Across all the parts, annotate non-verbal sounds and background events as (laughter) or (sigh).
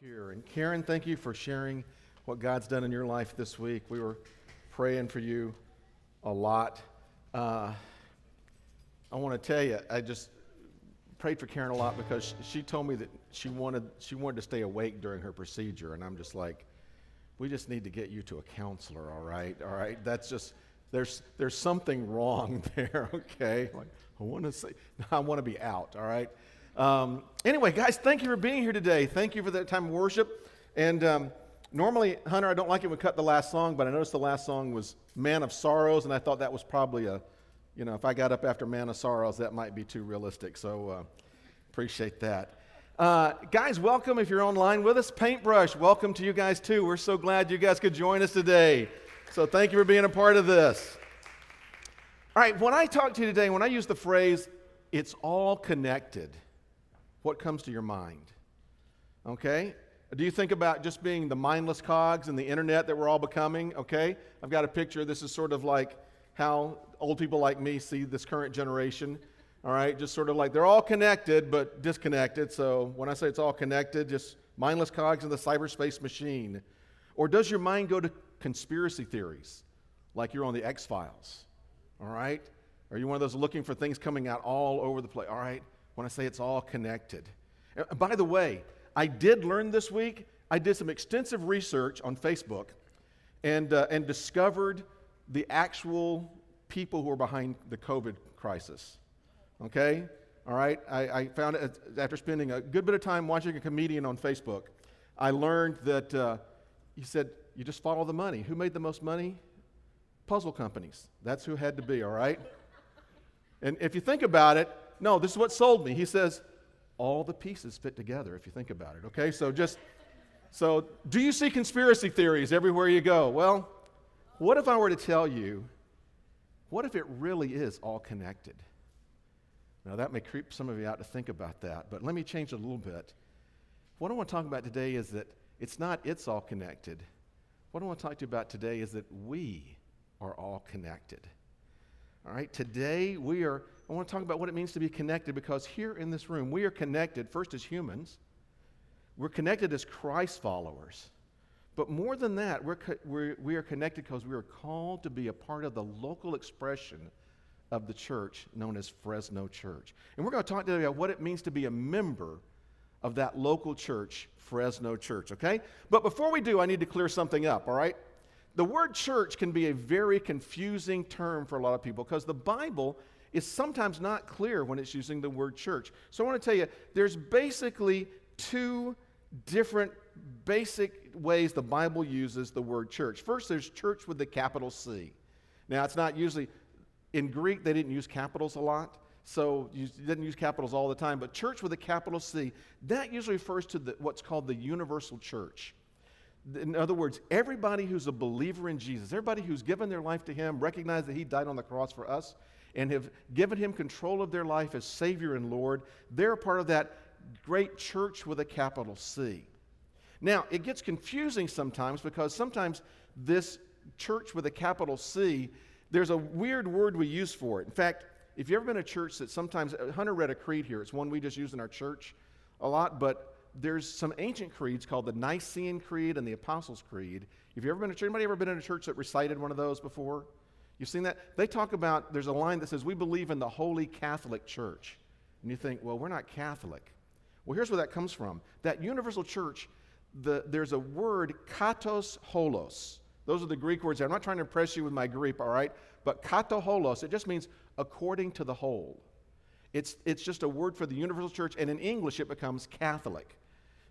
here. And Karen, thank you for sharing what God's done in your life this week. We were praying for you a lot. Uh, I want to tell you, I just prayed for Karen a lot because she told me that she wanted she wanted to stay awake during her procedure, and I'm just like, we just need to get you to a counselor, all right? All right, that's just there's there's something wrong (laughs) there, okay? Like I want to say, (laughs) I want to be out, all right? Um, anyway, guys, thank you for being here today. Thank you for that time of worship. And um, normally, Hunter, I don't like it when we cut the last song, but I noticed the last song was Man of Sorrows, and I thought that was probably a, you know, if I got up after Man of Sorrows, that might be too realistic. So uh, appreciate that. Uh, guys, welcome if you're online with us. Paintbrush, welcome to you guys too. We're so glad you guys could join us today. So thank you for being a part of this. All right, when I talk to you today, when I use the phrase, it's all connected what comes to your mind? Okay? Do you think about just being the mindless cogs in the internet that we're all becoming? Okay? I've got a picture. This is sort of like how old people like me see this current generation. All right? Just sort of like they're all connected but disconnected. So when I say it's all connected, just mindless cogs in the cyberspace machine. Or does your mind go to conspiracy theories like you're on the X Files? All right? Are you one of those looking for things coming out all over the place? All right? When I say it's all connected. Uh, by the way, I did learn this week, I did some extensive research on Facebook and, uh, and discovered the actual people who are behind the COVID crisis. Okay? All right? I, I found it after spending a good bit of time watching a comedian on Facebook. I learned that uh, he said, You just follow the money. Who made the most money? Puzzle companies. That's who had to be, all right? And if you think about it, no, this is what sold me. He says, all the pieces fit together if you think about it. Okay, so just, so do you see conspiracy theories everywhere you go? Well, what if I were to tell you, what if it really is all connected? Now, that may creep some of you out to think about that, but let me change it a little bit. What I want to talk about today is that it's not it's all connected. What I want to talk to you about today is that we are all connected. All right, today we are I want to talk about what it means to be connected because here in this room, we are connected first as humans, we're connected as Christ followers. But more than that, we're, we're, we are connected because we are called to be a part of the local expression of the church known as Fresno Church. And we're going to talk today about what it means to be a member of that local church, Fresno Church, okay? But before we do, I need to clear something up, all right? The word church can be a very confusing term for a lot of people because the Bible is sometimes not clear when it's using the word church. So I want to tell you there's basically two different basic ways the Bible uses the word church. First, there's church with the capital C. Now, it's not usually, in Greek, they didn't use capitals a lot. So you didn't use capitals all the time, but church with a capital C, that usually refers to the, what's called the universal church. In other words, everybody who's a believer in Jesus, everybody who's given their life to Him, recognize that He died on the cross for us, and have given him control of their life as Savior and Lord, they're part of that great church with a capital C. Now, it gets confusing sometimes because sometimes this church with a capital C, there's a weird word we use for it. In fact, if you've ever been a church that sometimes, uh, Hunter read a creed here, it's one we just use in our church a lot, but there's some ancient creeds called the Nicene Creed and the Apostles' Creed. If you've ever been a church, anybody ever been in a church that recited one of those before? You've seen that? They talk about, there's a line that says, We believe in the Holy Catholic Church. And you think, well, we're not Catholic. Well, here's where that comes from. That universal church, the, there's a word, katos holos. Those are the Greek words. I'm not trying to impress you with my Greek, all right? But kato holos, it just means according to the whole. It's, it's just a word for the universal church, and in English it becomes Catholic.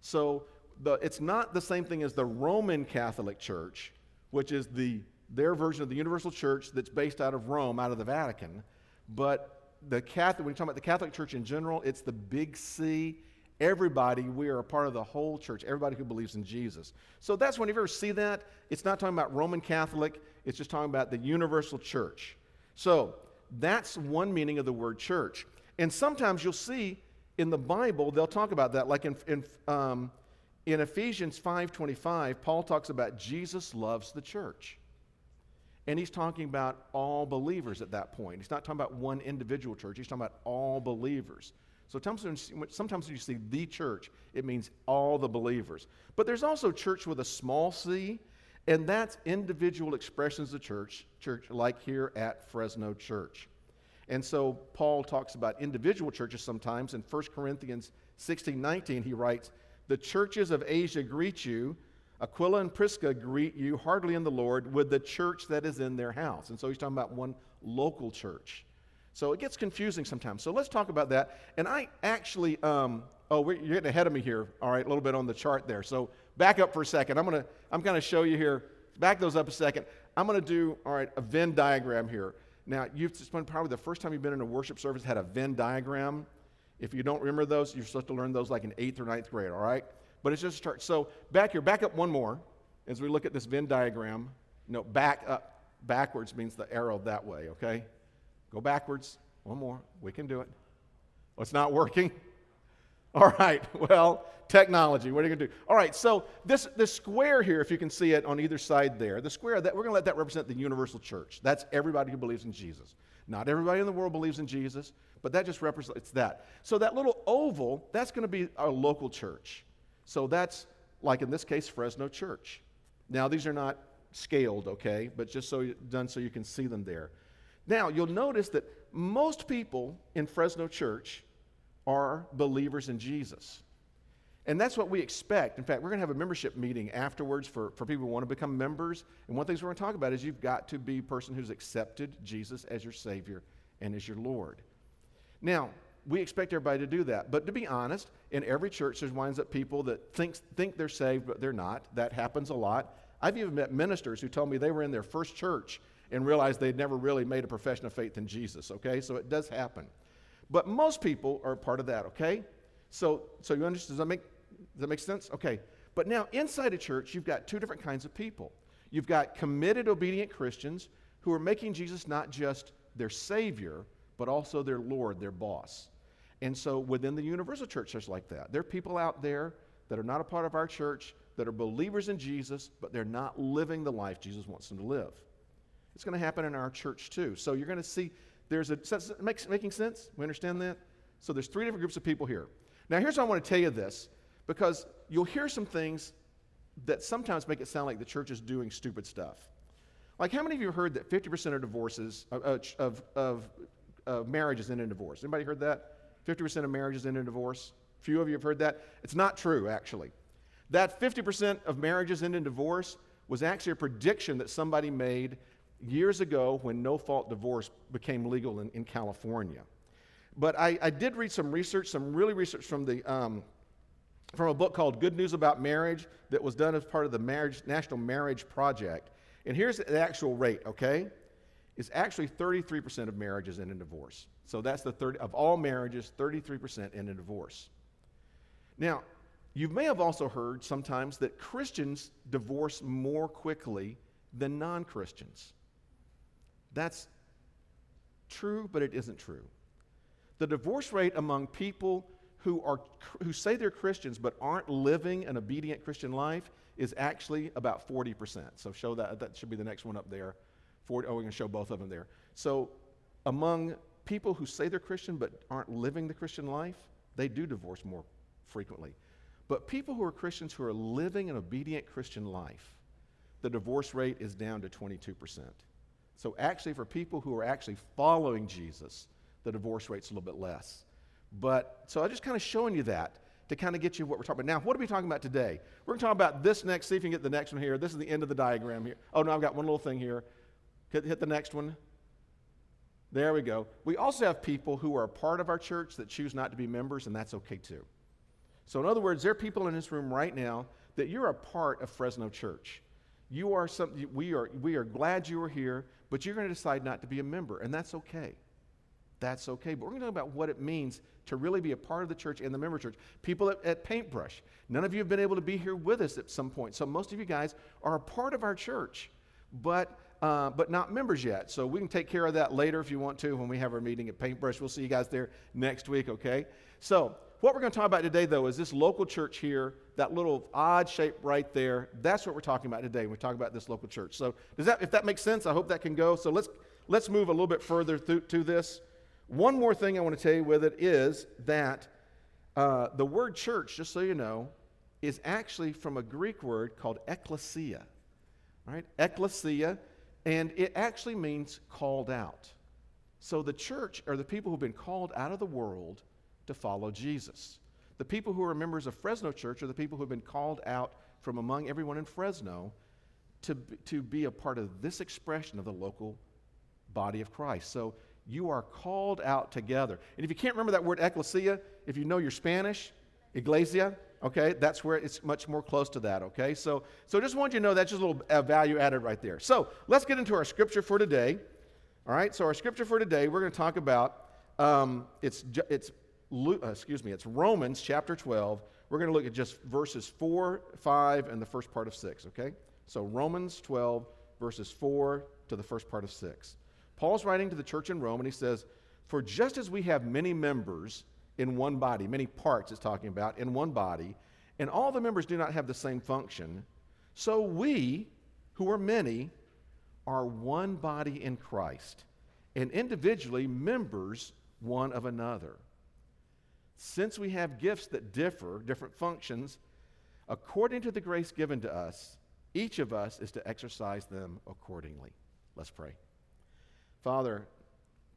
So the, it's not the same thing as the Roman Catholic Church, which is the their version of the universal church that's based out of Rome, out of the Vatican. But the Catholic, when you talk about the Catholic Church in general, it's the big C. Everybody, we are a part of the whole church, everybody who believes in Jesus. So that's when you ever see that, it's not talking about Roman Catholic, it's just talking about the universal church. So that's one meaning of the word church. And sometimes you'll see in the Bible, they'll talk about that. Like in, in, um, in Ephesians 5.25, Paul talks about Jesus loves the church. And he's talking about all believers at that point. He's not talking about one individual church, he's talking about all believers. So sometimes when you see the church, it means all the believers. But there's also church with a small c, and that's individual expressions of church, church like here at Fresno Church. And so Paul talks about individual churches sometimes. In 1 Corinthians 16 19, he writes, The churches of Asia greet you. Aquila and Prisca greet you heartily in the Lord with the church that is in their house. And so he's talking about one local church. So it gets confusing sometimes. So let's talk about that. And I actually, um, oh, you're getting ahead of me here. All right, a little bit on the chart there. So back up for a second. I'm gonna, I'm gonna show you here. Back those up a second. I'm gonna do, all right, a Venn diagram here. Now, you've spent probably the first time you've been in a worship service had a Venn diagram. If you don't remember those, you're supposed to learn those like in eighth or ninth grade, all right? But it's just a chart. So back here, back up one more as we look at this Venn diagram. No, back up, backwards means the arrow that way, okay? Go backwards. One more. We can do it. Well, it's not working. (laughs) All right. (laughs) Well, technology. What are you going to do? All right. So this, this square here, if you can see it on either side there, the square, that, we're going to let that represent the universal church. That's everybody who believes in Jesus. Not everybody in the world believes in Jesus, but that just represents that. So that little oval, that's going to be our local church. So that's like in this case, Fresno Church. Now these are not scaled, okay, but just so done so you can see them there. Now you'll notice that most people in Fresno Church are believers in Jesus. And that's what we expect. In fact, we're going to have a membership meeting afterwards for, for people who want to become members. And one of the things we're going to talk about is you've got to be a person who's accepted Jesus as your Savior and as your Lord. Now, we expect everybody to do that. But to be honest, in every church, there's winds up people that think, think they're saved, but they're not. That happens a lot. I've even met ministers who told me they were in their first church and realized they'd never really made a profession of faith in Jesus, okay? So it does happen. But most people are part of that, okay? So, so you understand, does that, make, does that make sense? Okay. But now, inside a church, you've got two different kinds of people. You've got committed, obedient Christians who are making Jesus not just their Savior, but also their Lord, their boss. And so within the universal church, there's like that. There are people out there that are not a part of our church that are believers in Jesus, but they're not living the life Jesus wants them to live. It's going to happen in our church too. So you're going to see there's a sense, makes, making sense? We understand that? So there's three different groups of people here. Now here's why I want to tell you this, because you'll hear some things that sometimes make it sound like the church is doing stupid stuff. Like how many of you heard that 50% of divorces, of, of, of, of marriages end in divorce? Anybody heard that? 50% of marriages end in divorce? Few of you have heard that. It's not true, actually. That 50% of marriages end in divorce was actually a prediction that somebody made years ago when no fault divorce became legal in, in California. But I, I, did read some research, some really research from, the, um, from a book called Good News About Marriage that was done as part of the marriage, National Marriage Project. And here's the actual rate, okay? It's actually 33% of marriages end in divorce. So that's the 30, of all marriages, 33% end in divorce. Now, you may have also heard sometimes that Christians divorce more quickly than non Christians. That's true, but it isn't true. The divorce rate among people who, are, who say they're Christians but aren't living an obedient Christian life is actually about 40%. So show that, that should be the next one up there. 40, oh, we're going to show both of them there. So among people who say they're Christian but aren't living the Christian life, they do divorce more frequently. But people who are Christians who are living an obedient Christian life, the divorce rate is down to 22%. So, actually, for people who are actually following Jesus, the divorce rate's a little bit less. But, so I'm just kind of showing you that to kind of get you what we're talking about. Now, what are we talking about today? We're going to talk about this next. See if you can get the next one here. This is the end of the diagram here. Oh, no, I've got one little thing here. Hit, hit the next one. There we go. We also have people who are a part of our church that choose not to be members, and that's okay too. So, in other words, there are people in this room right now that you're a part of Fresno Church. You are some, we, are, we are glad you are here, but you're going to decide not to be a member, and that's okay. That's okay. But we're going to talk about what it means to really be a part of the church and the member church. People at, at, Paintbrush, none of you have been able to be here with us at some point. So most of you guys are a part of our church, but, uh, but not members yet. So we can take care of that later if you want to when we have our meeting at Paintbrush. We'll see you guys there next week, okay? So what we're going to talk about today, though, is this local church here, that little odd shape right there. That's what we're talking about today. We're talking about this local church. So, does that, if that makes sense, I hope that can go. So let's let's move a little bit further through to this. One more thing I want to tell you with it is that uh, the word church, just so you know, is actually from a Greek word called ekklesia. Right? Ekklesia, and it actually means called out. So the church are the people who've been called out of the world to follow Jesus. The people who are members of Fresno Church are the people who have been called out from among everyone in Fresno to, to be a part of this expression of the local body of Christ. So you are called out together. And if you can't remember that word ecclesia, if you know your Spanish, iglesia, okay, that's where it's much more close to that, okay? So, so just want you to know that's just a little uh, value added right there. So let's get into our scripture for today. All right, so our scripture for today, we're going to talk about, um, it's, it's, uh, excuse me, it's Romans chapter 12. We're going to look at just verses 4, 5, and the first part of 6, okay? So Romans 12, verses 4 to the first part of 6. Paul's writing to the church in Rome, and he says, For just as we have many members in one body, many parts it's talking about, in one body, and all the members do not have the same function, so we, who are many, are one body in Christ, and individually members one of another. Since we have gifts that differ, different functions, according to the grace given to us, each of us is to exercise them accordingly. Let's pray. Father,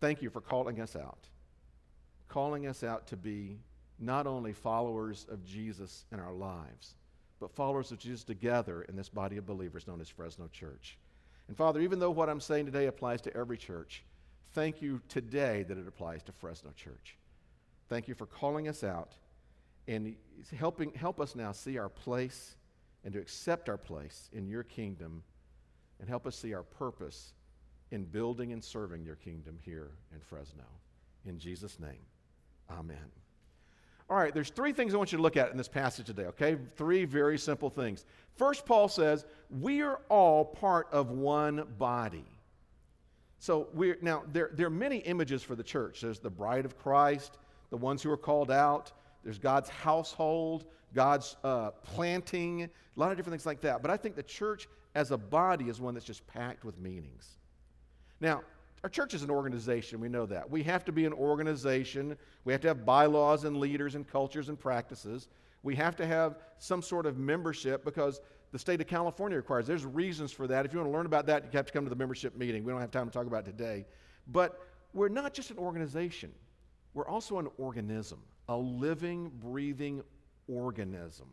thank you for calling us out, calling us out to be not only followers of Jesus in our lives, but followers of Jesus together in this body of believers known as Fresno Church. And Father, even though what I'm saying today applies to every church, thank you today that it applies to Fresno Church. Thank you for calling us out and helping help us now see our place and to accept our place in your kingdom and help us see our purpose in building and serving your kingdom here in Fresno. In Jesus' name, amen. All right, there's three things I want you to look at in this passage today, okay? Three very simple things. First, Paul says, We are all part of one body. So we're now there, there are many images for the church. There's the bride of Christ, the ones who are called out, there's God's household, God's uh, planting, a lot of different things like that. But I think the church as a body is one that's just packed with meanings. Now, our church is an organization. We know that. We have to be an organization. We have to have bylaws and leaders and cultures and practices. We have to have some sort of membership because the state of California requires. There's reasons for that. If you want to learn about that, you have to come to the membership meeting. We don't have time to talk about today. But we're not just an organization, we're also an organism, a living, breathing organism.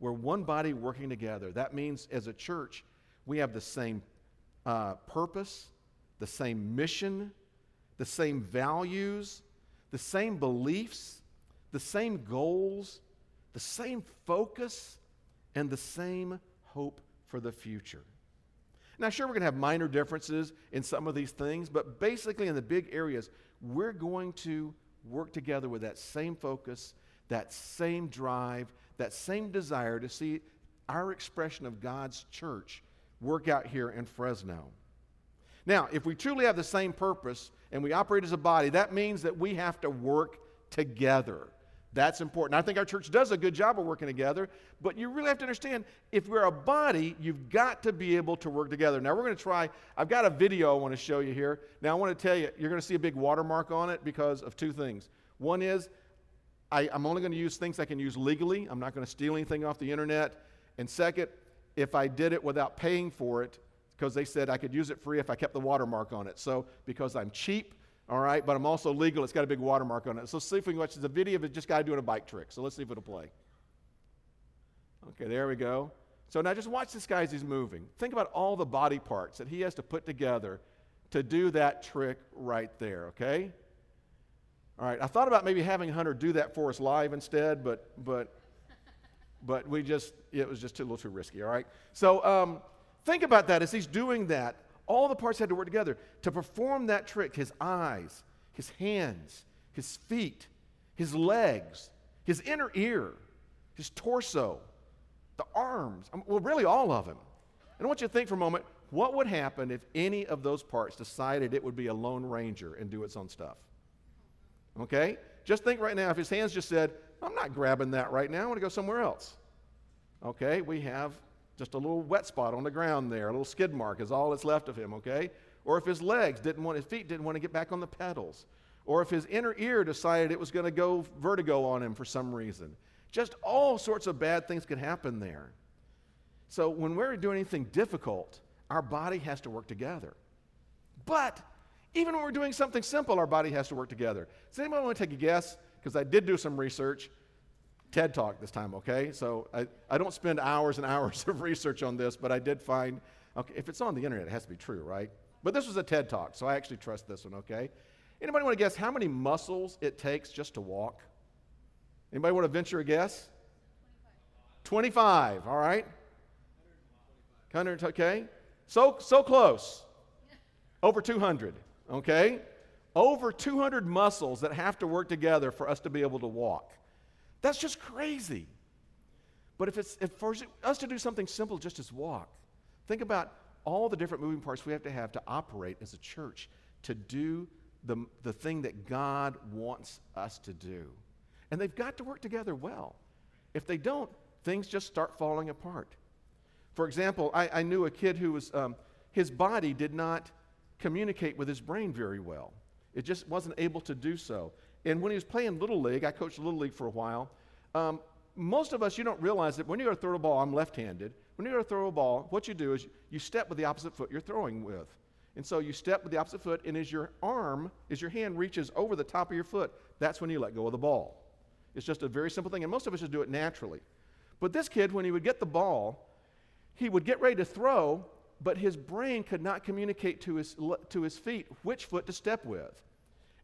We're one body working together. That means as a church, we have the same uh, purpose, the same mission, the same values, the same beliefs, the same goals, the same focus, and the same hope for the future. Now, sure, we're going to have minor differences in some of these things, but basically, in the big areas, we're going to work together with that same focus, that same drive, that same desire to see our expression of God's church work out here in Fresno. Now, if we truly have the same purpose and we operate as a body, that means that we have to work together. That's important. I think our church does a good job of working together, but you really have to understand if we're a body, you've got to be able to work together. Now, we're going to try, I've got a video I want to show you here. Now, I want to tell you, you're going to see a big watermark on it because of two things. One is, I, am only going to use things I can use legally, I'm not going to steal anything off the internet. And second, if I did it without paying for it, because they said I could use it free if I kept the watermark on it. So, because I'm cheap, all right, but I'm also legal, it's got a big watermark on it. So, see if we can watch. A video of it, just guy doing a bike trick. So, let's see if it'll play. Okay, there we go. So, now just watch this guy as he's moving. Think about all the body parts that he has to put together to do that trick right there, okay? All right, I thought about maybe having Hunter do that for us live instead, but, but, but we just, it was just a little too risky, all right? So, um, Think about that as he's doing that. All the parts had to work together to perform that trick his eyes, his hands, his feet, his legs, his inner ear, his torso, the arms. Um, well, really, all of him. And I want you to think for a moment what would happen if any of those parts decided it would be a Lone Ranger and do its own stuff? Okay? Just think right now if his hands just said, I'm not grabbing that right now, I want to go somewhere else. Okay, we have just a little wet spot on the ground there, a little skid mark is all that's left of him, okay? Or if his legs didn't want, his feet didn't want to get back on the pedals. or if his inner ear decided it was going to go vertigo on him for some reason. Just all sorts of bad things could happen there. So when we're doing anything difficult, our body has to work together. But even when we're doing something simple, our body has to work together. Does anybody want to take a guess? Because I did do some research. TED Talk this time, okay? So I, I don't spend hours and hours (laughs) of research on this, but I did find, okay, if it's on the internet, it has to be true, right? But this was a TED Talk, so I actually trust this one, okay? Anybody want to guess how many muscles it takes just to walk? Anybody want to venture a guess? 25, 25 all right? 100, okay? So, so close. Over 200, okay? Over 200 muscles that have to work together for us to be able to walk. That's just crazy. But if it's if for us to do something simple just as walk, think about all the different moving parts we have to have to operate as a church to do the, the thing that God wants us to do. And they've got to work together well. If they don't, things just start falling apart. For example, I, I knew a kid who was, um, his body did not communicate with his brain very well. It just wasn't able to do so. And when he was playing Little League, I coached Little League for a while. Um, most of us, you don't realize that when you go to throw a ball, I'm left handed. When you go to throw a ball, what you do is you step with the opposite foot you're throwing with. And so you step with the opposite foot, and as your arm, as your hand reaches over the top of your foot, that's when you let go of the ball. It's just a very simple thing, and most of us just do it naturally. But this kid, when he would get the ball, he would get ready to throw, but his brain could not communicate to his, to his feet which foot to step with.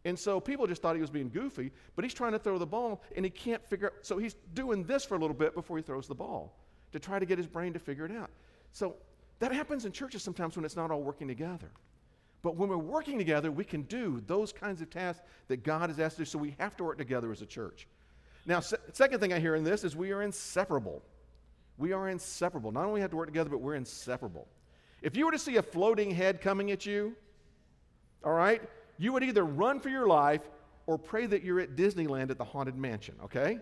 And so people just thought he was being goofy, but he's trying to throw the ball and he can't figure out. So he's doing this for a little bit before he throws the ball to try to get his brain to figure it out. So that happens in churches sometimes when it's not all working together. But when we're working together, we can do those kinds of tasks that God has asked us. So we have to work together as a church. Now, se- second thing I hear in this is we are inseparable. We are inseparable. Not only have to work together, but we're inseparable. If you were to see a floating head coming at you, all right, you would either run for your life or pray that you're at Disneyland at the Haunted Mansion, okay?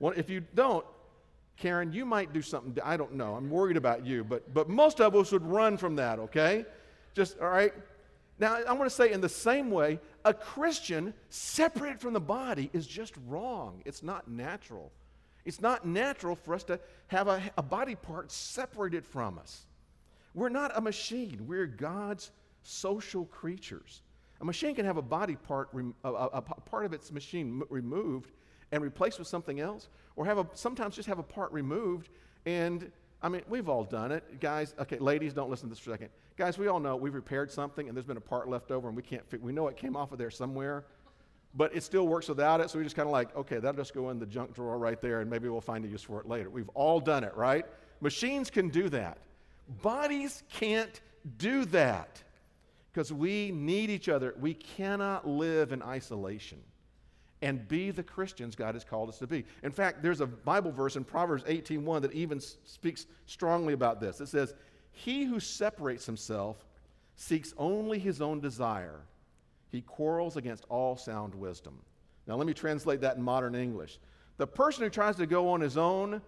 Well, if you don't, Karen, you might do something, I don't know, I'm worried about you, but, but most of us would run from that, okay? Just, all right? Now, I want to say in the same way, a Christian separated from the body is just wrong. It's not natural. It's not natural for us to have a, a body part separated from us. We're not a machine, we're God's social creatures. A machine can have a body part, a, a, part of its machine removed and replaced with something else, or have a, sometimes just have a part removed. And I mean, we've all done it. Guys, okay, ladies, don't listen to this for a second. Guys, we all know we've repaired something and there's been a part left over and we can't, we know it came off of there somewhere, but it still works without it. So we just kind of like, okay, that'll just go in the junk drawer right there and maybe we'll find a use for it later. We've all done it, right? Machines can do that. Bodies can't do that because we need each other. We cannot live in isolation and be the Christians God has called us to be. In fact, there's a Bible verse in Proverbs 18:1 that even speaks strongly about this. It says, "He who separates himself seeks only his own desire. He quarrels against all sound wisdom." Now let me translate that in modern English. The person who tries to go on his own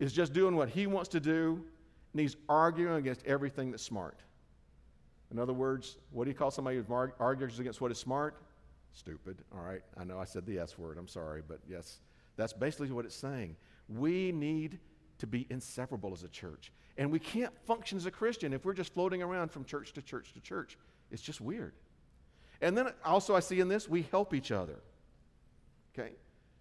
is just doing what he wants to do, and he's arguing against everything that's smart. In other words, what do you call somebody who argues against what is smart? Stupid. All right. I know I said the S word. I'm sorry. But yes, that's basically what it's saying. We need to be inseparable as a church. And we can't function as a Christian if we're just floating around from church to church to church. It's just weird. And then also, I see in this, we help each other. Okay?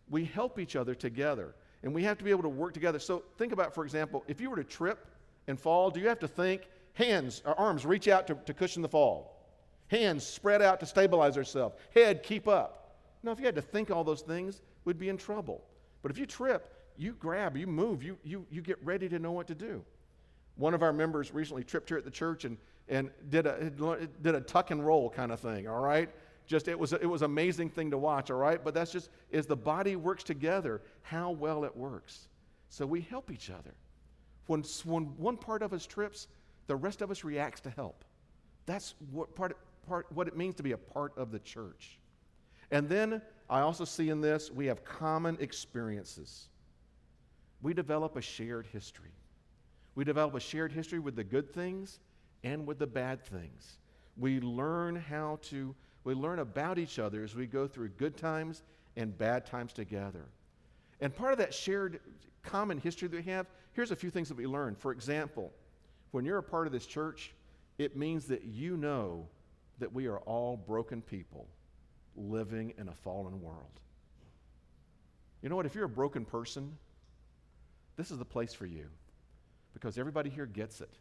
We help each other together. And we have to be able to work together. So think about, for example, if you were to trip and fall, do you have to think, hands or arms reach out to, to cushion the fall? Hands spread out to stabilize ourselves. Head, keep up. Now, if you had to think all those things, we'd be in trouble. But if you trip, you grab, you move, you, you, you get ready to know what to do. One of our members recently tripped here at the church and, and did, a, did a tuck and roll kind of thing, all right? Just it was, it was amazing thing to watch, all right? But that's just, as the body works together, how well it works. So we help each other. When, when one part of us trips, the rest of us reacts to help. That's what part, part, what it means to be a part of the church. And then I also see in this, we have common experiences. We develop a shared history. We develop a shared history with the good things and with the bad things. We learn how to, We learn about each other as we go through good times and bad times together. And part of that shared common history that we have, here's a few things that we learn. For example, when you're a part of this church, it means that you know that we are all broken people living in a fallen world. You know what? If you're a broken person, this is the place for you because everybody here gets it.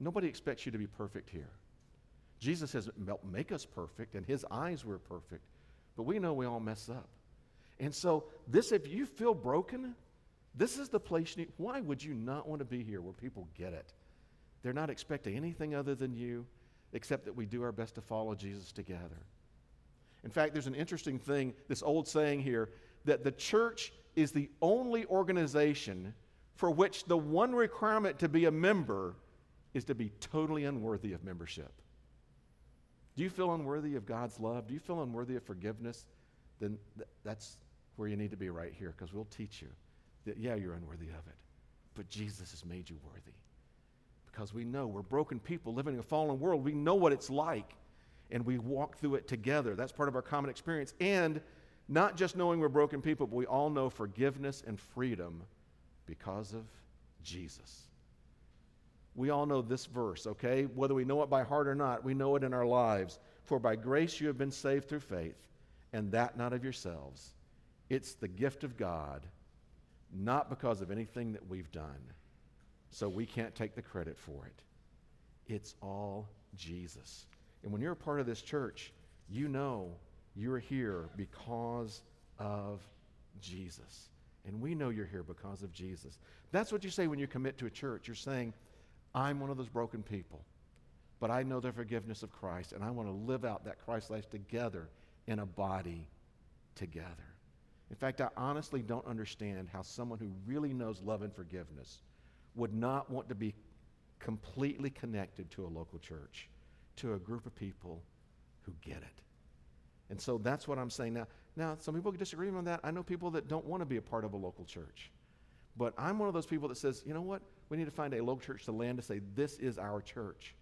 Nobody expects you to be perfect here. Jesus says, make us perfect, and his eyes were perfect, but we know we all mess up. And so, this, if you feel broken, this is the place you need. Why would you not want to be here where people get it? They're not expecting anything other than you, except that we do our best to follow Jesus together. In fact, there's an interesting thing, this old saying here, that the church is the only organization for which the one requirement to be a member is to be totally unworthy of membership. Do you feel unworthy of God's love? Do you feel unworthy of forgiveness? Then th- that's where you need to be right here because we'll teach you that, yeah, you're unworthy of it, but Jesus has made you worthy. Because we know we're broken people living in a fallen world. We know what it's like, and we walk through it together. That's part of our common experience. And not just knowing we're broken people, but we all know forgiveness and freedom because of Jesus. We all know this verse, okay? Whether we know it by heart or not, we know it in our lives. For by grace you have been saved through faith, and that not of yourselves. It's the gift of God, not because of anything that we've done. So we can't take the credit for it. It's all Jesus. And when you're a part of this church, you know you're here because of Jesus. And we know you're here because of Jesus. That's what you say when you commit to a church. You're saying, I'm one of those broken people, but I know the forgiveness of Christ, and I want to live out that Christ life together in a body together. In fact, I honestly don't understand how someone who really knows love and forgiveness would not want to be completely connected to a local church, to a group of people who get it. And so that's what I'm saying now. Now, some people disagree on that. I know people that don't want to be a part of a local church. But I'm one of those people that says, you know what? We need to find a local church to land to say, this is our church.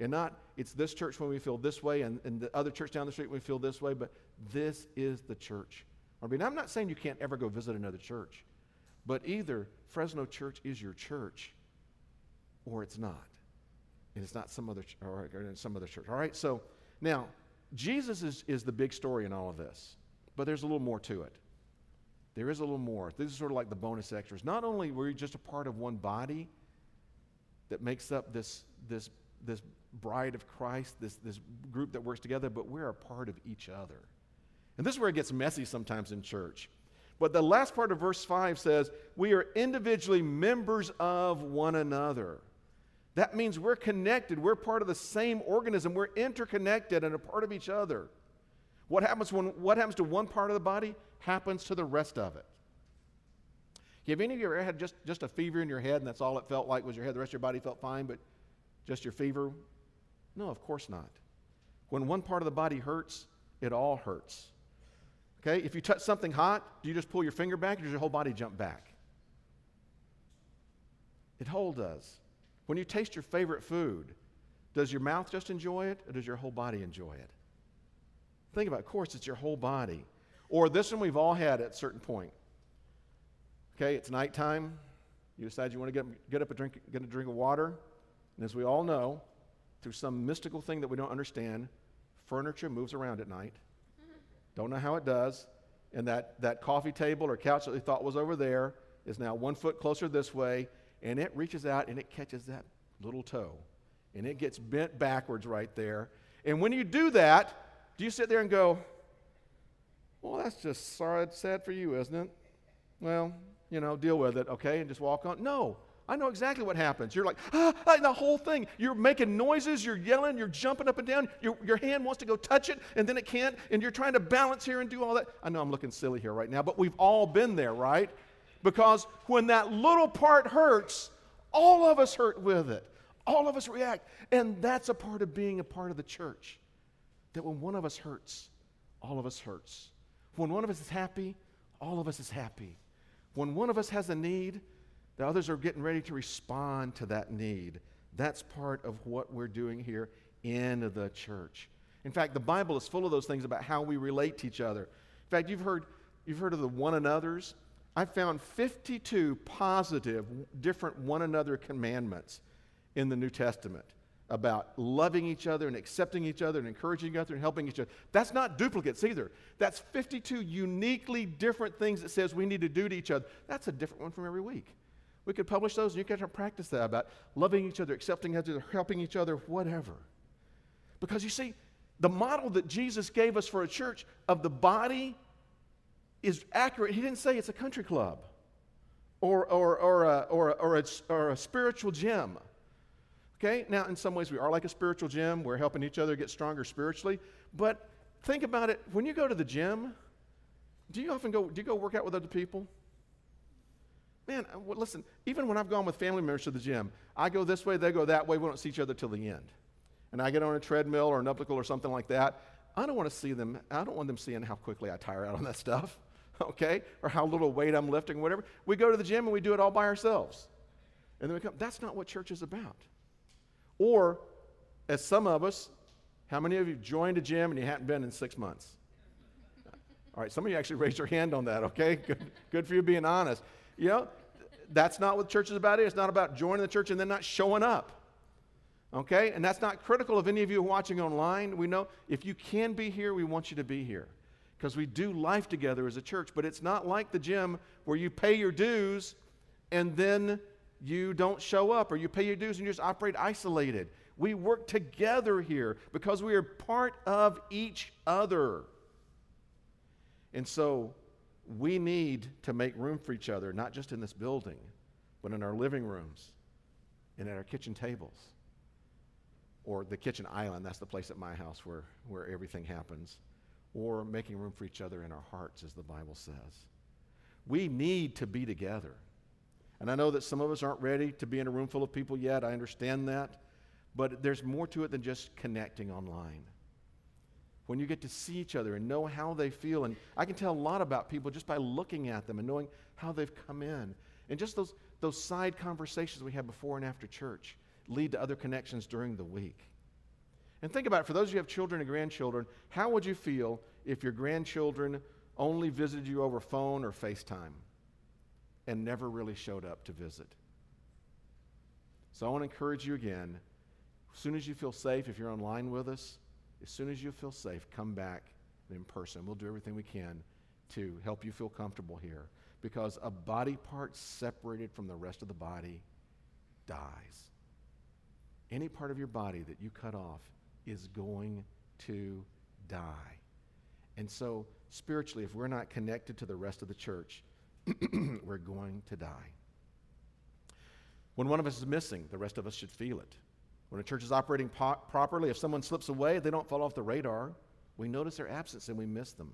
And not, it's this church when we feel this way and, and the other church down the street when we feel this way, but this is the church. I mean, I'm not saying you can't ever go visit another church, but either Fresno Church is your church or it's not. And it's not some other, or some other church. All right, so now, Jesus is, is the big story in all of this, but there's a little more to it. There is a little more. This is sort of like the bonus extras. Not only were you just a part of one body that makes up this, this, this bride of Christ, this, this group that works together, but we're a part of each other. And this is where it gets messy sometimes in church. But the last part of verse 5 says, We are individually members of one another. That means we're connected. We're part of the same organism. We're interconnected and a part of each other. What happens when what happens to one part of the body happens to the rest of it. Have any of you ever had just, just a fever in your head and that's all it felt like was your head? The rest of your body felt fine, but just your fever? No, of course not. When one part of the body hurts, it all hurts. Okay? If you touch something hot, do you just pull your finger back or does your whole body jump back? It whole does. When you taste your favorite food, does your mouth just enjoy it or does your whole body enjoy it? Think about it. Of course, it's your whole body. Or this one we've all had at a certain point. Okay, it's nighttime. You decide you want to get, get up and drink, get a drink of water. And as we all know, through some mystical thing that we don't understand, furniture moves around at night. Don't know how it does. And that, that coffee table or couch that we thought was over there is now one foot closer this way, and it reaches out and it catches that little toe. And it gets bent backwards right there. And when you do that, do you sit there and go, well, that's just sorry, sad for you, isn't it? Well, you know, deal with it, okay, and just walk on. No, I know exactly what happens. You're like, ah, ah, the whole thing. You're making noises, you're yelling, you're jumping up and down. Your, your hand wants to go touch it, and then it can't, and you're trying to balance here and do all that. I know I'm looking silly here right now, but we've all been there, right? Because when that little part hurts, all of us hurt with it. All of us react. And that's a part of being a part of the church. That when one of us hurts, all of us hurts. When one of us is happy, all of us is happy. When one of us has a need, the others are getting ready to respond to that need. That's part of what we're doing here in the church. In fact, the Bible is full of those things about how we relate to each other. In fact, you've heard, you've heard of the one another's. I found 52 positive, different one another commandments in the New Testament about loving each other and accepting each other and encouraging each other and helping each other. That's not duplicates either. That's 52 uniquely different things that says we need to do to each other. That's a different one from every week. We could publish those and you can practice that about loving each other, accepting each other, helping each other, whatever. Because you see, the model that Jesus gave us for a church of the body is accurate. He didn't say it's a country club or, or, or, a, or, a, or, a, or a spiritual gym. Okay, now in some ways we are like a spiritual gym. We're helping each other get stronger spiritually. But think about it when you go to the gym, do you often go, do you go work out with other people? Man, uh, listen, even when I've gone with family members to the gym, I go this way, they go that way, we don't see each other till the end. And I get on a treadmill or an elliptical or something like that. I don't want to see them, I don't want them seeing how quickly I tire out on that (laughs) stuff, okay? Or how little weight I'm lifting, whatever. We go to the gym and we do it all by ourselves. And then we come, that's not what church is about. Or, as some of us, how many of you joined a gym and you hadn't been in six months? (laughs) All right, some of you actually raised your hand on that, okay? (laughs) Good, good for you being honest. You know, that's not what church is about. It's not about joining the church and then not showing up. Okay? And that's not critical of any of you watching online. We know if you can be here, we want you to be here because we do life together as a church. But it's not like the gym where you pay your dues and then you don't show up or you pay your dues and you just operate isolated. We work together here because we are part of each other. And so we need to make room for each other, not just in this building, but in our living rooms and at our kitchen tables or the kitchen island. That's the place at my house where, where everything happens. Or making room for each other in our hearts, as the Bible says. We need to be together. And I know that some of us aren't ready to be in a room full of people yet. I understand that. But there's more to it than just connecting online. When you get to see each other and know how they feel, and I can tell a lot about people just by looking at them and knowing how they've come in. And just those, those side conversations we have before and after church lead to other connections during the week. And think about it for those of you who have children and grandchildren, how would you feel if your grandchildren only visited you over phone or FaceTime? and never really showed up to visit. So I want to encourage you again. As soon as you feel safe, if you're online with us, as soon as you feel safe, come back in person. We'll do everything we can to help you feel comfortable here because a body part separated from the rest of the body dies. Any part of your body that you cut off is going to die. And so, spiritually, if we're not connected to the rest of the church, (clears throat) we're going to die. When one of us is missing, the rest of us should feel it. When a church is operating po- properly, if someone slips away, they don't fall off the radar. We notice their absence and we miss them.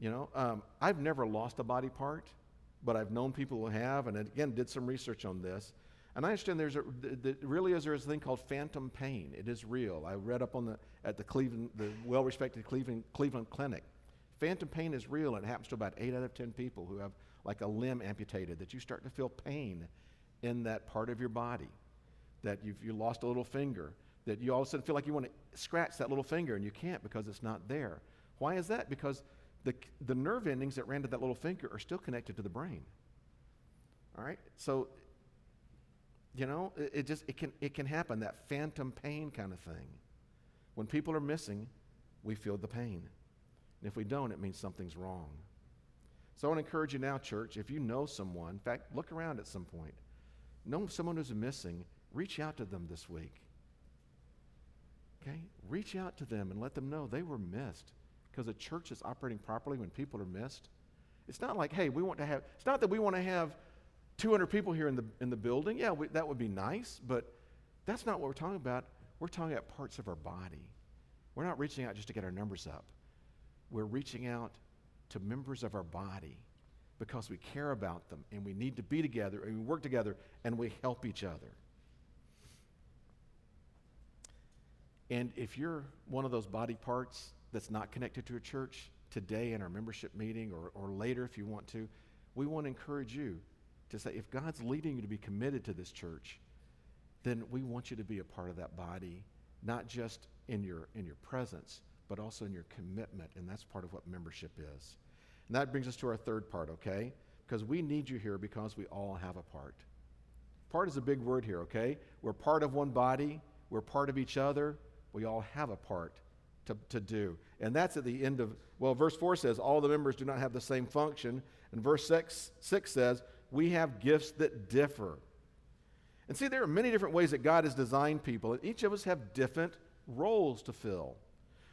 You know, um, I've never lost a body part, but I've known people who have, and again, did some research on this. And I understand there's a, there really is there's a thing called phantom pain. It is real. I read up on the at the Cleveland, the well-respected Cleveland Cleveland Clinic. Phantom pain is real, and it happens to about 8 out of 10 people who have like a limb amputated, that you start to feel pain in that part of your body, that you've you lost a little finger, that you all of a sudden feel like you want to scratch that little finger, and you can't because it's not there. Why is that? Because the, the nerve endings that ran to that little finger are still connected to the brain. All right? So, you know, it, it just, it can, it can happen, that phantom pain kind of thing. When people are missing, we feel the pain. And if we don't, it means something's wrong. So I want to encourage you now, church, if you know someone, in fact, look around at some point, know someone who's missing, reach out to them this week. Okay? Reach out to them and let them know they were missed. Because a church is operating properly when people are missed. It's not like, hey, we want to have, it's not that we want to have 200 people here in the, in the building. Yeah, we, that would be nice, but that's not what we're talking about. We're talking about parts of our body. We're not reaching out just to get our numbers up we're reaching out to members of our body because we care about them and we need to be together and we work together and we help each other. And if you're one of those body parts that's not connected to a church today in our membership meeting or, or later if you want to, we want to encourage you to say, if God's leading you to be committed to this church, then we want you to be a part of that body not just in your, in your presence, but also in your commitment. And that's part of what membership is. And that brings us to our third part, okay? Because we need you here because we all have a part. Part is a big word here, okay? We're part of one body, we're part of each other, we all have a part to, to do. And that's at the end of, well, verse 4 says, all the members do not have the same function. And verse 6, 6 says, we have gifts that differ. And see, there are many different ways that God has designed people, and each of us have different roles to fill.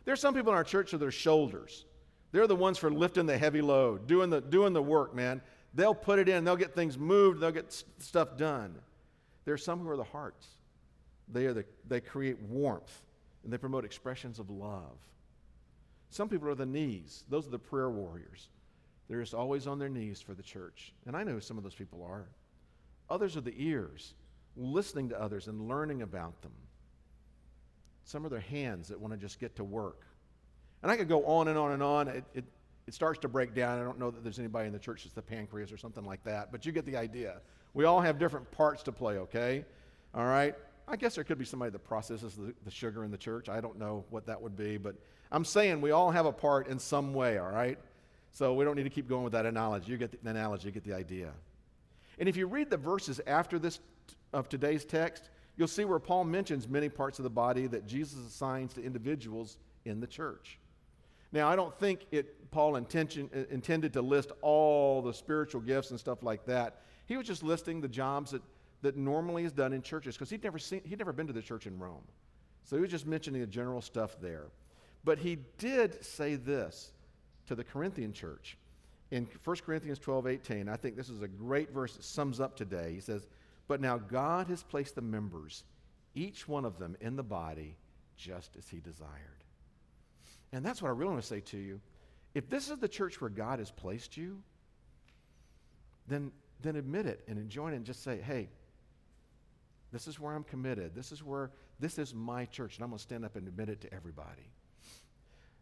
There are some people in our church with their shoulders. They're the ones for lifting the heavy load, doing the, doing the work, man. They'll put it in, they'll get things moved, they'll get st- stuff done. There are some who are the hearts. They, are the, they create warmth and they promote expressions of love. Some people are the knees. Those are the prayer warriors. They're just always on their knees for the church. And I know some of those people are. Others are the ears, listening to others and learning about them. Some are their hands that want to just get to work. And I could go on and on and on. It, it, it starts to break down. I don't know that there's anybody in the church that's the pancreas or something like that, but you get the idea. We all have different parts to play, okay? All right? I guess there could be somebody that processes the, the sugar in the church. I don't know what that would be, but I'm saying we all have a part in some way, all right? So we don't need to keep going with that analogy. You get the analogy, you get the idea. And if you read the verses after this of today's text, you'll see where Paul mentions many parts of the body that Jesus assigns to individuals in the church. Now, I don't think it, Paul intention, uh, intended to list all the spiritual gifts and stuff like that. He was just listing the jobs that that normally is done in churches because he'd never seen he'd never been to the church in Rome. So he was just mentioning the general stuff there. But he did say this to the Corinthian church in 1 Corinthians 12, 18. I think this is a great verse that sums up today. He says, But now God has placed the members, each one of them, in the body just as he desired. And that's what I really want to say to you. If this is the church where God has placed you, then, then admit it and enjoy it and just say, hey, this is where I'm committed. This is where, this is my church, and I'm going to stand up and admit it to everybody.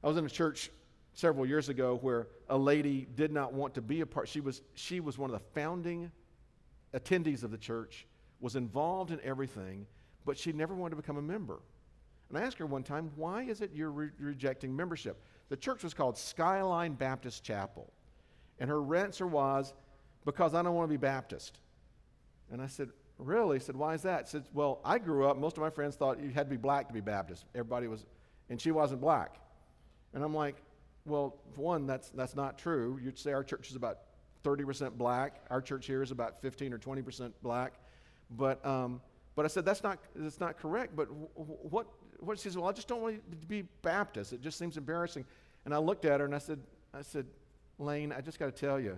I was in a church several years ago where a lady did not want to be a part. She was, she was one of the founding attendees of the church, was involved in everything, but she never wanted to become a member. And I asked her one time, why is it you're re- rejecting membership? The church was called Skyline Baptist Chapel. And her answer was, because I don't want to be Baptist. And I said, Really? Said, Why is that? He said, Well, I grew up, most of my friends thought you had to be black to be Baptist. Everybody was, and she wasn't black. And I'm like, Well, for one, that's, that's not true. You'd say our church is about 30% black. Our church here is about 15 or 20% black. But, um, but I said, That's not, that's not correct. But what, what? She said, Well, I just don't want to be Baptist. It just seems embarrassing. And I looked at her and I said, I said, Lane, I just got to tell you,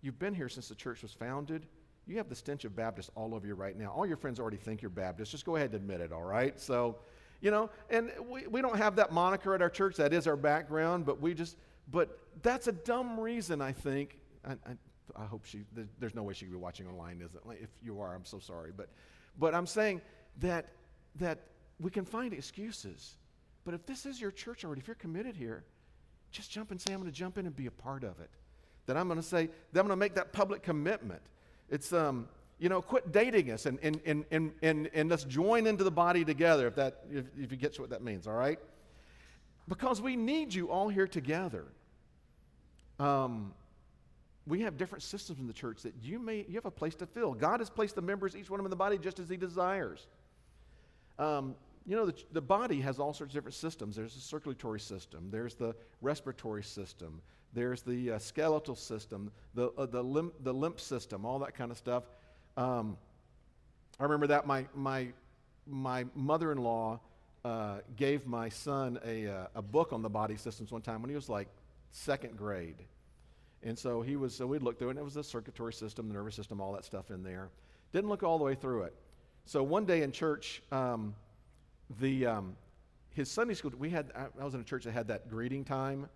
you've been here since the church was founded you have the stench of Baptist all over you right now. All your friends already think you're Baptist. Just go ahead and admit it, all right? So, you know, and we, we don't have that moniker at our church. That is our background, but we just, but that's a dumb reason, I think. I, I, I hope she, there's no way she could be watching online, is it? If you are, I'm so sorry. But, but I'm saying that, that we can find excuses. But if this is your church already, if you're committed here, just jump and say, I'm going to jump in and be a part of it. That I'm going to say, that I'm going to make that public commitment it's, um, you know, quit dating us and, and, and, and, and, and let's join into the body together, if, that, if, if you get what that means, all right? Because we need you all here together. Um, we have different systems in the church that you may you have a place to fill. God has placed the members, each one of them in the body, just as He desires. Um, you know, the, the body has all sorts of different systems. There's the circulatory system, there's the respiratory system, there's the uh, skeletal system, the, uh, the, lymph, the lymph system, all that kind of stuff. Um, I remember that my, my, my mother in law uh, gave my son a, uh, a book on the body systems one time when he was like second grade. And so he was, so we'd look through it, and it was the circulatory system, the nervous system, all that stuff in there. Didn't look all the way through it. So one day in church, um, the, um, his Sunday school, we had, I was in a church that had that greeting time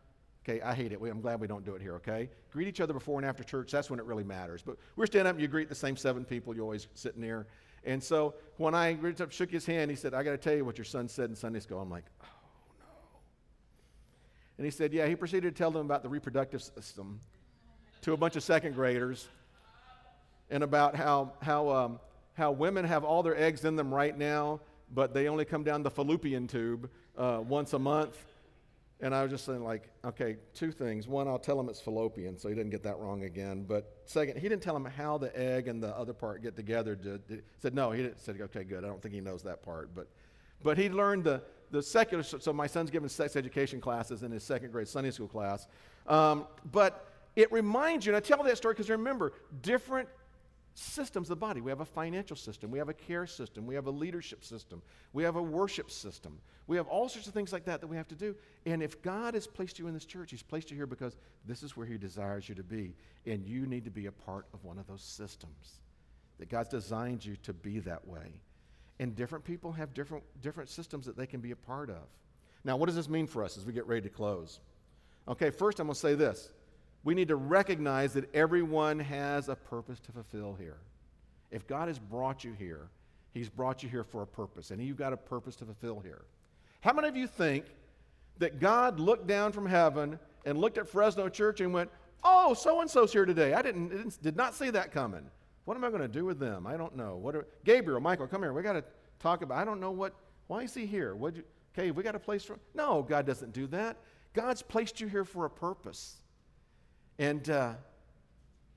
Okay, I hate it. I'm glad we don't do it here, okay? Greet each other before and after church. That's when it really matters. But we're standing up and you greet the same seven people you always sitting there. And so when I reached up, shook his hand, he said, I got to tell you what your son said in Sunday school. I'm like, oh, no. And he said, yeah, he proceeded to tell them about the reproductive system to a bunch of second graders and about how, how, um, how women have all their eggs in them right now but they only come down the fallopian tube uh, once a month. And I was just saying, like, okay, two things. One, I'll tell him it's fallopian, so he didn't get that wrong again. But second, he didn't tell him how the egg and the other part get together. To, to, said no. He didn't, said, okay, good. I don't think he knows that part. But, but he learned the the secular. So my son's given sex education classes in his second grade Sunday school class. Um, but it reminds you, and I tell that story because remember, different systems of the body. We have a financial system, we have a care system, we have a leadership system, we have a worship system. We have all sorts of things like that that we have to do. And if God has placed you in this church, He's placed you here because this is where He desires you to be. And you need to be a part of one of those systems. That God's designed you to be that way. And different people have different, different systems that they can be a part of. Now, what does this mean for us as we get ready to close? Okay, first I'm going to say this we need to recognize that everyone has a purpose to fulfill here. If God has brought you here, He's brought you here for a purpose, and you've got a purpose to fulfill here. How many of you think that God looked down from heaven and looked at Fresno Church and went, Oh, so and so's here today? I didn't, didn't, did not see that coming. What am I going to do with them? I don't know. What are, Gabriel, Michael, come here. We got to talk about. I don't know what. Why is he here? What? Okay, we got a place for. No, God doesn't do that. God's placed you here for a purpose. And uh,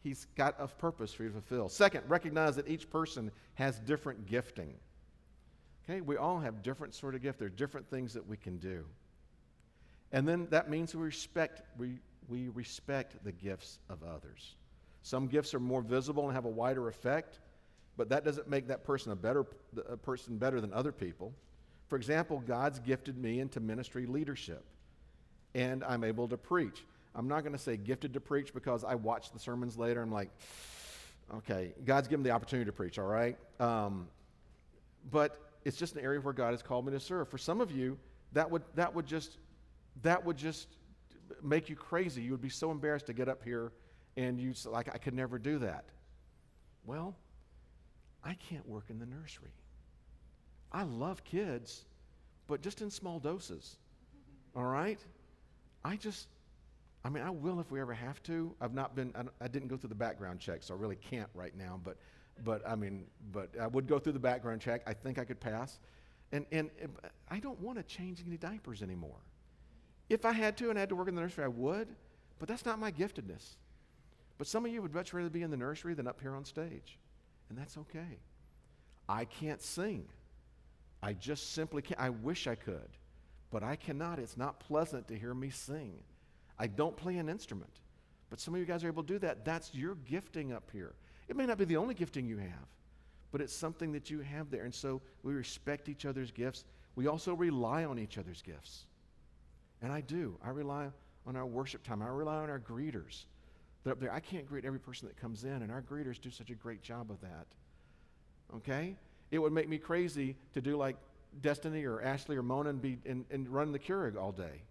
He's got a purpose for you to fulfill. Second, recognize that each person has different gifting. Okay, we all have different sort of gift. There are different things that we can do. And then that means we respect, we, we respect the gifts of others. Some gifts are more visible and have a wider effect, but that doesn't make that person a better a person better than other people. For example, God's gifted me into ministry leadership, and I'm able to preach. I'm not going to say gifted to preach because I watch the sermons later. I'm like, okay, God's given the opportunity to preach, all right? Um, but it's just an area where God has called me to serve. For some of you, that would, that would just that would just make you crazy. You would be so embarrassed to get up here and you like I could never do that. Well, I can't work in the nursery. I love kids, but just in small doses. All right? I just I mean, I will if we ever have to. I've not been, I, didn't go through the background check, so I really can't right now. But, but I mean, but I would go through the background check. I think I could pass. And, and, and I don't want to change any diapers anymore. If I had to and I had to work in the nursery, I would, but that's not my giftedness. But some of you would much rather be in the nursery than up here on stage, and that's okay. I can't sing. I just simply can't. I wish I could, but I cannot. It's not pleasant to hear me sing. I don't play an instrument. But some of you guys are able to do that. That's your gifting up here. It may not be the only gifting you have, but it's something that you have there. And so we respect each other's gifts. We also rely on each other's gifts. And I do. I rely on our worship time. I rely on our greeters. They're up there. I can't greet every person that comes in, and our greeters do such a great job of that. Okay? It would make me crazy to do like Destiny or Ashley or Mona and, be, and, and run the Keurig all day.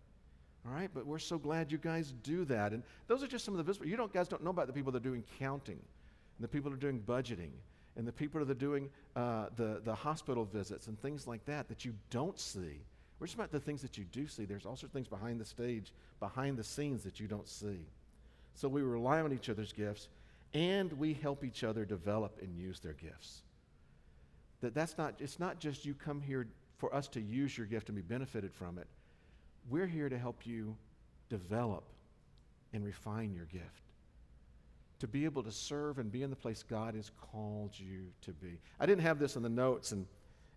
All right, but we're so glad you guys do that. And those are just some of the visible. You don't, guys don't know about the people that are doing counting, and the people that are doing budgeting, and the people that are doing uh, the, the hospital visits and things like that that you don't see. We're just about the things that you do see. There's also things behind the stage, behind the scenes that you don't see. So we rely on each other's gifts, and we help each other develop and use their gifts. That that's not, it's not just you come here for us to use your gift and be benefited from it we're here to help you develop and refine your gift. To be able to serve and be in the place God has called you to be. I didn't have this in the notes, and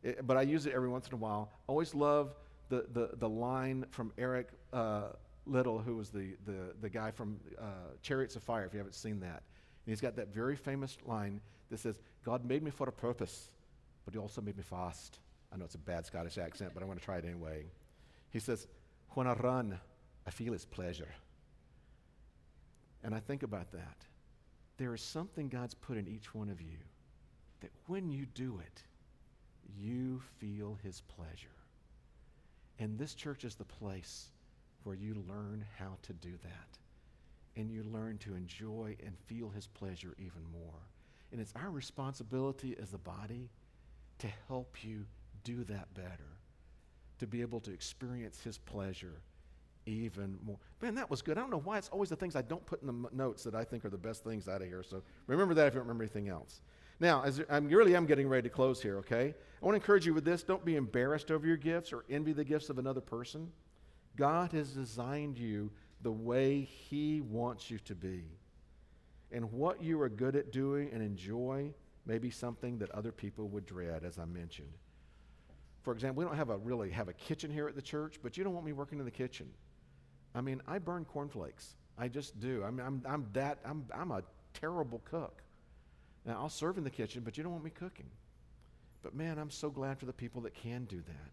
it, but I use it every once in a while. I always love the, the, the line from Eric uh, Liddell, who was the, the, the guy from uh, Chariots of Fire, if you haven't seen that. And he's got that very famous line that says, God made me for a purpose, but he also made me fast. I know it's a bad Scottish accent, but I want to try it anyway. He says, when I run, I feel His pleasure. And I think about that. There is something God's put in each one of you that when you do it, you feel His pleasure. And this church is the place where you learn how to do that. And you learn to enjoy and feel His pleasure even more. And it's our responsibility as the body to help you do that better to be able to experience His pleasure even more. Man, that was good. I don't know why it's always the things I don't put in the notes that I think are the best things out of here. So remember that if you don't remember anything else. Now, as I really am getting ready to close here, okay? I want to encourage you with this don't be embarrassed over your gifts or envy the gifts of another person. God has designed you the way He wants you to be. And what you are good at doing and enjoy may be something that other people would dread, as I mentioned. For example, we don't have a really have a kitchen here at the church, but you don't want me working in the kitchen. I mean, I burn cornflakes. I just do. I mean, I'm, I'm that, I'm, I'm a terrible cook. Now, I'll serve in the kitchen, but you don't want me cooking. But man, I'm so glad for the people that can do that.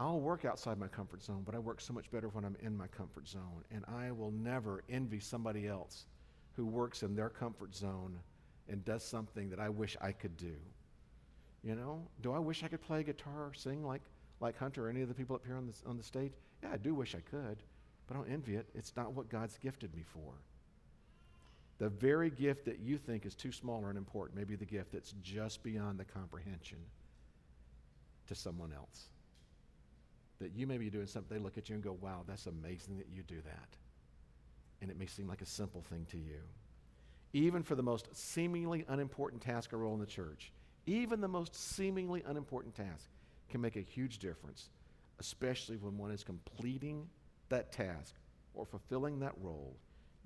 I'll work outside my comfort zone, but I work so much better when I'm in my comfort zone. And I will never envy somebody else who works in their comfort zone and does something that I wish I could do. You know, do I wish I could play guitar or sing like, like Hunter or any of the people up here on the, on the stage? Yeah, I do wish I could, but I don't envy it. It's not what God's gifted me for. The very gift that you think is too small or unimportant may be the gift that's just beyond the comprehension to someone else. That you may be doing something, they look at you and go, wow, that's amazing that you do that. And it may seem like a simple thing to you. Even for the most seemingly unimportant task or role in the church, even the most seemingly unimportant task can make a huge difference, especially when one is completing that task or fulfilling that role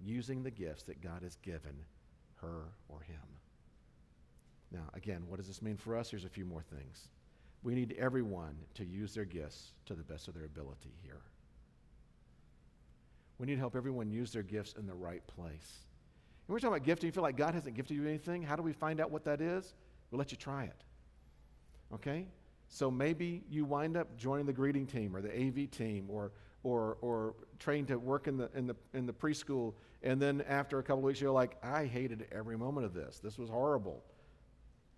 using the gifts that God has given her or him. Now, again, what does this mean for us? Here's a few more things. We need everyone to use their gifts to the best of their ability here. We need to help everyone use their gifts in the right place. And we're talking about gifting. You feel like God hasn't gifted you anything? How do we find out what that is? We'll let you try it. Okay? So maybe you wind up joining the greeting team or the AV team or, or, or trained to work in the, in, the, in the preschool. And then after a couple weeks, you're like, I hated every moment of this. This was horrible.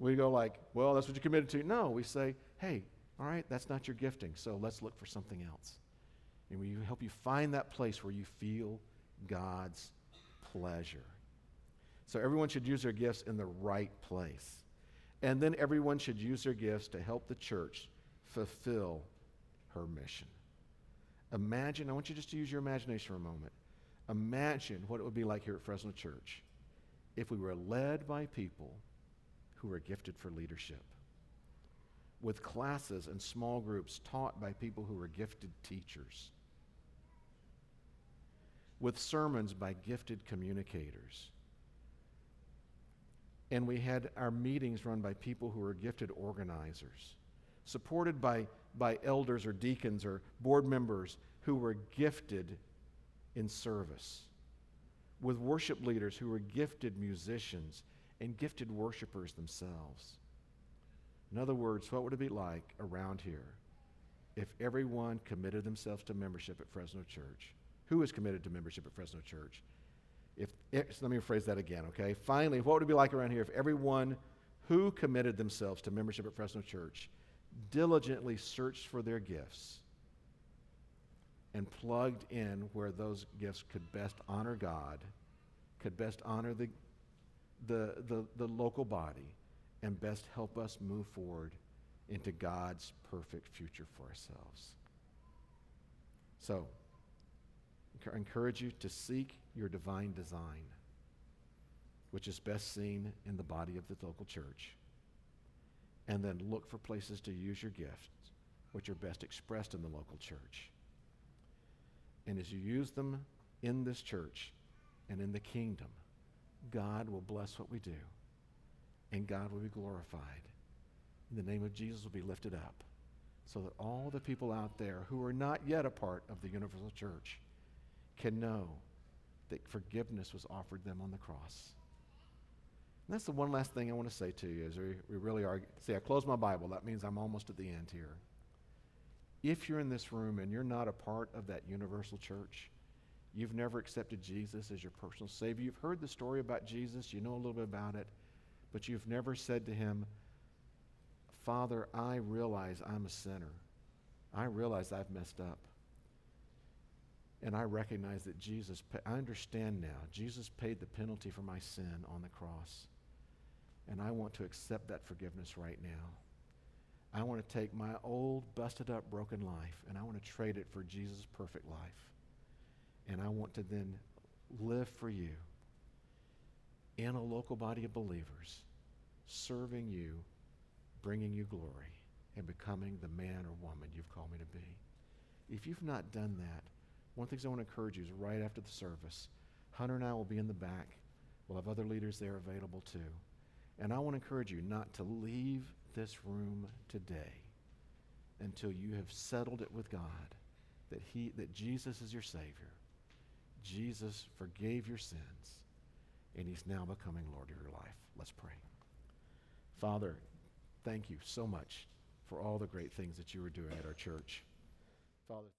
We go like, well, that's what you committed to. No, we say, hey, all right, that's not your gifting. So let's look for something else. And we help you find that place where you feel God's pleasure. So everyone should use their gifts in the right place. And then everyone should use their gifts to help the church fulfill her mission. Imagine, I want you just to use your imagination for a moment. Imagine what it would be like here at Fresno Church if we were led by people who were gifted for leadership, with classes and small groups taught by people who were gifted teachers, with sermons by gifted communicators. And we had our meetings run by people who were gifted organizers, supported by by elders or deacons or board members who were gifted in service, with worship leaders who were gifted musicians and gifted worshipers themselves. In other words, what would it be like around here if everyone committed themselves to membership at Fresno Church? Who is committed to membership at Fresno Church? If, eh, if, let me rephrase that again, okay? Finally, what would it be like around here if everyone who committed themselves to membership at Fresno Church diligently searched for their gifts and plugged in where those gifts could best honor God, could best honor the, the, the, the local body, and best help us move forward into God's perfect future for ourselves. So, I encourage you to seek your divine design, which is best seen in the body of the local church and then look for places to use your gifts, which are best expressed in the local church. And as you use them in this church and in the kingdom, God will bless what we do, and God will be glorified. And the name of Jesus will be lifted up so that all the people out there who are not yet a part of the universal church can know that forgiveness was offered them on the cross. And that's the one last thing I want to say to you as we, we really are. See, I close my Bible. That means I'm almost at the end here. If you're in this room and you're not a part of that universal church, you've never accepted Jesus as your personal Savior, you've heard the story about Jesus, you know a little bit about it, but you've never said to Him, Father, I realize I'm a sinner. I realize I've messed up. And I recognize that Jesus, I understand now, Jesus paid the penalty for my sin on the cross. And I want to accept that forgiveness right now. I want to take my old, busted up, broken life and I want to trade it for Jesus' perfect life. And I want to then live for you in a local body of believers, serving you bringing you glory and becoming the man or woman you've called me to be. If you've not done that, one of the things I want to encourage you is right after the service, Hunter and I will be in the back. We'll have other leaders there available too. And I want to encourage you not to leave this room today until you have settled it with God that he that Jesus is your savior. Jesus forgave your sins and he's now becoming Lord of your life. Let's pray. Father, thank you so much for all the great things that you are doing at our church. Father